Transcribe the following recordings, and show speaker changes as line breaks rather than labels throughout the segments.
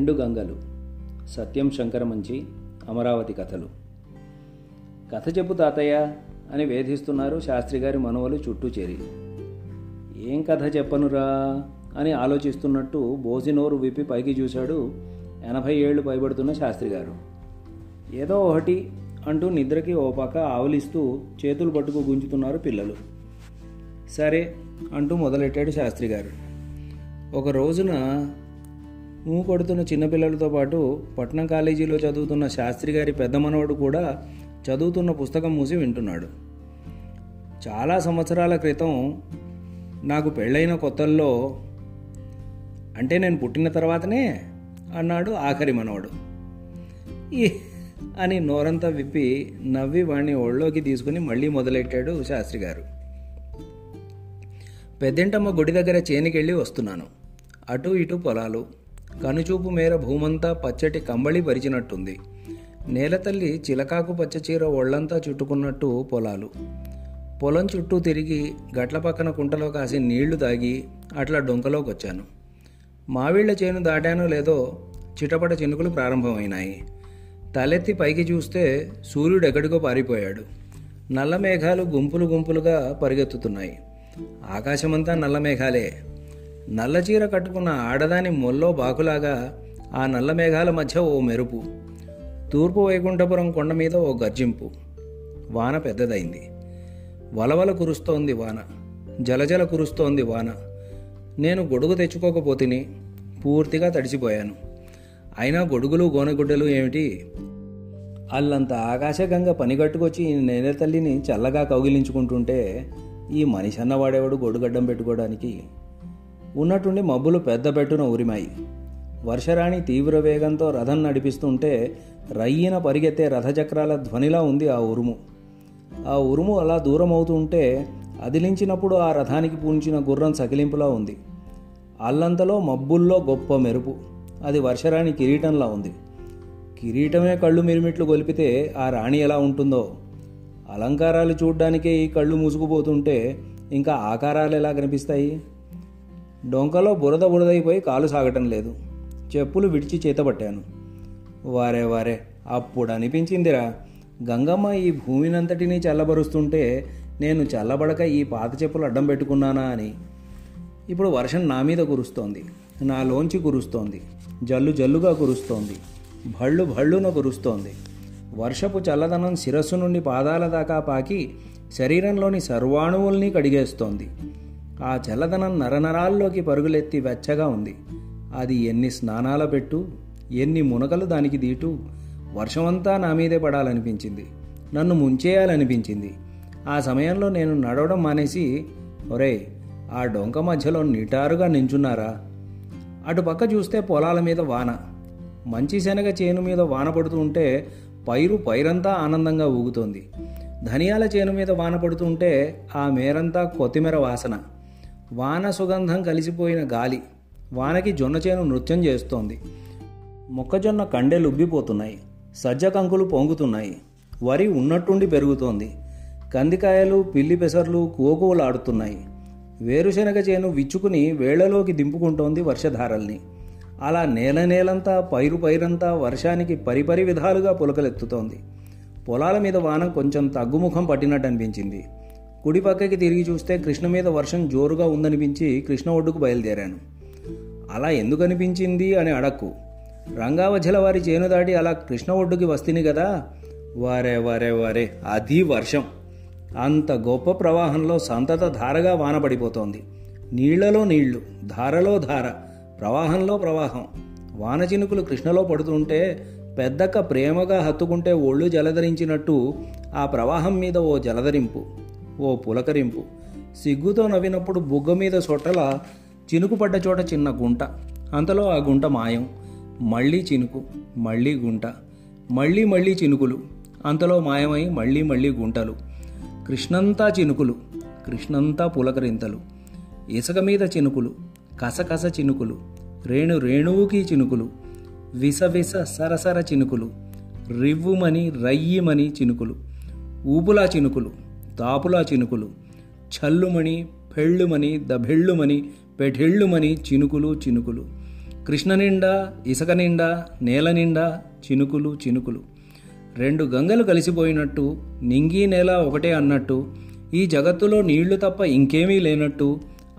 రెండు గంగలు సత్యం శంకరమంచి అమరావతి కథలు కథ చెప్పు తాతయ్య అని వేధిస్తున్నారు శాస్త్రిగారి గారి మనవలు చుట్టూ చేరి ఏం కథ చెప్పనురా అని ఆలోచిస్తున్నట్టు బోజినోరు విప్పి పైకి చూశాడు ఎనభై ఏళ్ళు పైబడుతున్న శాస్త్రిగారు ఏదో ఒకటి అంటూ నిద్రకి ఓ పక్క ఆవలిస్తూ చేతులు పట్టుకు గుంజుతున్నారు పిల్లలు సరే అంటూ మొదలెట్టాడు శాస్త్రిగారు ఒక రోజున మూ కొడుతున్న చిన్నపిల్లలతో పాటు పట్నం కాలేజీలో చదువుతున్న శాస్త్రి గారి పెద్ద మనవడు కూడా చదువుతున్న పుస్తకం మూసి వింటున్నాడు చాలా సంవత్సరాల క్రితం నాకు పెళ్ళైన కొత్తల్లో అంటే నేను పుట్టిన తర్వాతనే అన్నాడు ఆఖరి మనవడు ఈ అని నోరంతా విప్పి నవ్వి వాణ్ణి ఒళ్ళోకి తీసుకుని మళ్ళీ మొదలెట్టాడు శాస్త్రి గారు పెద్దింటమ్మ గుడి దగ్గర చేనికెళ్ళి వస్తున్నాను అటు ఇటు పొలాలు కనుచూపు మేర భూమంతా పచ్చటి కంబళి పరిచినట్టుంది నేలతల్లి చిలకాకు పచ్చ చీర ఒళ్లంతా చుట్టుకున్నట్టు పొలాలు పొలం చుట్టూ తిరిగి గట్ల పక్కన కుంటలో కాసి నీళ్లు తాగి అట్లా డొంకలోకి వచ్చాను మావిళ్ల చేను దాటానో లేదో చిటపట చినుకులు ప్రారంభమైనాయి తలెత్తి పైకి చూస్తే సూర్యుడు ఎక్కడికో పారిపోయాడు నల్ల మేఘాలు గుంపులు గుంపులుగా పరిగెత్తుతున్నాయి ఆకాశమంతా నల్ల మేఘాలే నల్లచీర కట్టుకున్న ఆడదాని మొల్లో బాకులాగా ఆ నల్ల మేఘాల మధ్య ఓ మెరుపు తూర్పు వైకుంఠపురం కొండ మీద ఓ గర్జింపు వాన పెద్దదైంది వలవల కురుస్తోంది వాన జలజల కురుస్తోంది వాన నేను గొడుగు తెచ్చుకోకపోతే పూర్తిగా తడిసిపోయాను అయినా గొడుగులు గోనగుడ్డలు ఏమిటి అల్లంత ఆకాశగంగ పనిగట్టుకొచ్చి నేనే తల్లిని చల్లగా కౌగిలించుకుంటుంటే ఈ మనిషి అన్నవాడేవాడు గొడుగడ్డం పెట్టుకోవడానికి ఉన్నట్టుండి మబ్బులు పెద్ద పెట్టున ఉరిమాయి వర్షరాణి తీవ్ర వేగంతో రథం నడిపిస్తుంటే రయ్యిన పరిగెత్తే రథచక్రాల ధ్వనిలా ఉంది ఆ ఉరుము ఆ ఉరుము అలా దూరం అవుతుంటే అదిలించినప్పుడు ఆ రథానికి పూంచిన గుర్రం సకిలింపులా ఉంది అల్లంతలో మబ్బుల్లో గొప్ప మెరుపు అది వర్షరాణి కిరీటంలా ఉంది కిరీటమే కళ్ళు మిరిమిట్లు గొలిపితే ఆ రాణి ఎలా ఉంటుందో అలంకారాలు చూడ్డానికే ఈ కళ్ళు మూసుకుపోతుంటే ఇంకా ఆకారాలు ఎలా కనిపిస్తాయి డొంకలో బురద బురదైపోయి కాలు సాగటం లేదు చెప్పులు విడిచి చేతబట్టాను వారే వారే అప్పుడు అనిపించిందిరా గంగమ్మ ఈ భూమినంతటినీ చల్లబరుస్తుంటే నేను చల్లబడక ఈ పాత చెప్పులు అడ్డం పెట్టుకున్నానా అని ఇప్పుడు వర్షం నా మీద కురుస్తోంది నాలోంచి కురుస్తోంది జల్లు జల్లుగా కురుస్తోంది భళ్ళు భళ్ళున కురుస్తోంది వర్షపు చల్లదనం శిరస్సు నుండి పాదాల దాకా పాకి శరీరంలోని సర్వాణువుల్ని కడిగేస్తోంది ఆ చల్లదనం నరనరాల్లోకి పరుగులెత్తి వెచ్చగా ఉంది అది ఎన్ని స్నానాల పెట్టు ఎన్ని మునకలు దానికి దీటు వర్షమంతా నా మీదే పడాలనిపించింది నన్ను ముంచేయాలనిపించింది ఆ సమయంలో నేను నడవడం మానేసి ఒరే ఆ డొంక మధ్యలో నిటారుగా నించున్నారా అటు పక్క చూస్తే పొలాల మీద వాన మంచి శనగ చేను మీద వాన పడుతూ ఉంటే పైరు పైరంతా ఆనందంగా ఊగుతోంది ధనియాల చేను మీద వాన పడుతుంటే ఆ మేరంతా కొత్తిమీర వాసన వాన సుగంధం కలిసిపోయిన గాలి వానకి జొన్న చేను నృత్యం చేస్తోంది మొక్కజొన్న కండెలు ఉబ్బిపోతున్నాయి సజ్జ కంకులు పొంగుతున్నాయి వరి ఉన్నట్టుండి పెరుగుతోంది కందికాయలు పిల్లి పెసర్లు కోకోలాడుతున్నాయి వేరుశనగ చేను విచ్చుకుని వేళ్లలోకి దింపుకుంటోంది వర్షధారల్ని అలా నేల నేలంతా పైరు పైరంతా వర్షానికి పరిపరి విధాలుగా పులకలెత్తుతోంది పొలాల మీద వాన కొంచెం తగ్గుముఖం పట్టినట్టు అనిపించింది కుడి పక్కకి తిరిగి చూస్తే కృష్ణ మీద వర్షం జోరుగా ఉందనిపించి కృష్ణ ఒడ్డుకు బయలుదేరాను అలా ఎందుకు అనిపించింది అని అడక్కు రంగావజల వారి చేను దాటి అలా కృష్ణ ఒడ్డుకి వస్తుంది కదా వారే వారే వారే అది వర్షం అంత గొప్ప ప్రవాహంలో సంతత ధారగా వాన పడిపోతోంది నీళ్లలో నీళ్లు ధారలో ధార ప్రవాహంలో ప్రవాహం వాన చినుకులు కృష్ణలో పడుతుంటే పెద్దక్క ప్రేమగా హత్తుకుంటే ఒళ్ళు జలధరించినట్టు ఆ ప్రవాహం మీద ఓ జలధరింపు ఓ పులకరింపు సిగ్గుతో నవ్వినప్పుడు బుగ్గ మీద చోటల చినుకు పడ్డ చోట చిన్న గుంట అంతలో ఆ గుంట మాయం మళ్ళీ చినుకు మళ్ళీ గుంట మళ్ళీ మళ్ళీ చినుకులు అంతలో మాయమై మళ్ళీ మళ్ళీ గుంటలు కృష్ణంతా చినుకులు కృష్ణంతా పులకరింతలు ఇసుక మీద చినుకులు కసకస చినుకులు రేణు రేణువుకి చినుకులు విస విస సరసర చినుకులు రివ్వుమని రయ్యిమని చినుకులు ఊపులా చినుకులు తాపులా చినుకులు చల్లుమని పెళ్ళుమని దభెళ్ళుమని పెఠెళ్ళుమని చినుకులు చినుకులు కృష్ణ నిండా ఇసుక నిండా నేల నిండా చినుకులు చినుకులు రెండు గంగలు కలిసిపోయినట్టు నింగి నేల ఒకటే అన్నట్టు ఈ జగత్తులో నీళ్లు తప్ప ఇంకేమీ లేనట్టు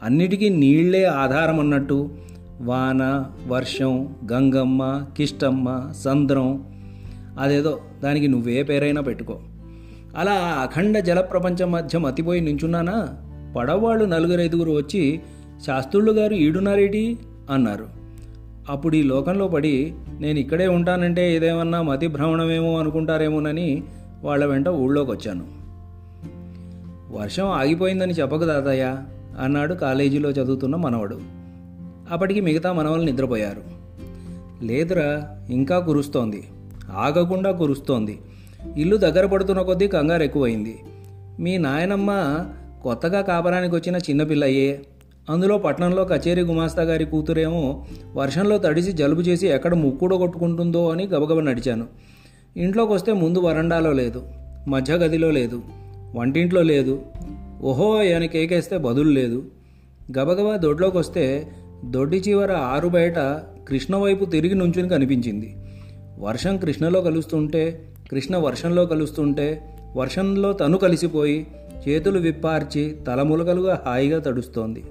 అన్నిటికీ నీళ్లే ఆధారం అన్నట్టు వాన వర్షం గంగమ్మ కిష్టమ్మ సంద్రం అదేదో దానికి నువ్వే పేరైనా పెట్టుకో అలా అఖండ జలప్రపంచం మధ్య మతిపోయి నించున్నానా పడవాళ్ళు నలుగురైదుగురు వచ్చి శాస్త్రుళ్ళు గారు ఈడున్నారేటి అన్నారు అప్పుడు ఈ లోకంలో పడి నేను ఇక్కడే ఉంటానంటే ఇదేమన్నా మతి భ్రమణమేమో అనుకుంటారేమోనని వాళ్ళ వెంట ఊళ్ళోకి వచ్చాను వర్షం ఆగిపోయిందని చెప్పకు తాతయ్య అన్నాడు కాలేజీలో చదువుతున్న మనవడు అప్పటికి మిగతా మనవలు నిద్రపోయారు లేదురా ఇంకా కురుస్తోంది ఆగకుండా కురుస్తోంది ఇల్లు దగ్గర పడుతున్న కొద్దీ కంగారు ఎక్కువైంది మీ నాయనమ్మ కొత్తగా కాపరానికి వచ్చిన చిన్నపిల్లయ్యే అందులో పట్టణంలో కచేరీ గుమాస్తా గారి కూతురేమో వర్షంలో తడిసి జలుబు చేసి ఎక్కడ ముక్కుడో కొట్టుకుంటుందో అని గబగబ నడిచాను ఇంట్లోకి వస్తే ముందు వరండాలో లేదు మధ్య గదిలో లేదు వంటింట్లో లేదు ఓహో అని కేకేస్తే బదులు లేదు గబగబ దొడ్లోకి వస్తే దొడ్డి చివర ఆరు బయట కృష్ణ వైపు తిరిగి నుంచుని కనిపించింది వర్షం కృష్ణలో కలుస్తుంటే కృష్ణ వర్షంలో కలుస్తుంటే వర్షంలో తను కలిసిపోయి చేతులు విప్పార్చి తలములకలుగా హాయిగా తడుస్తోంది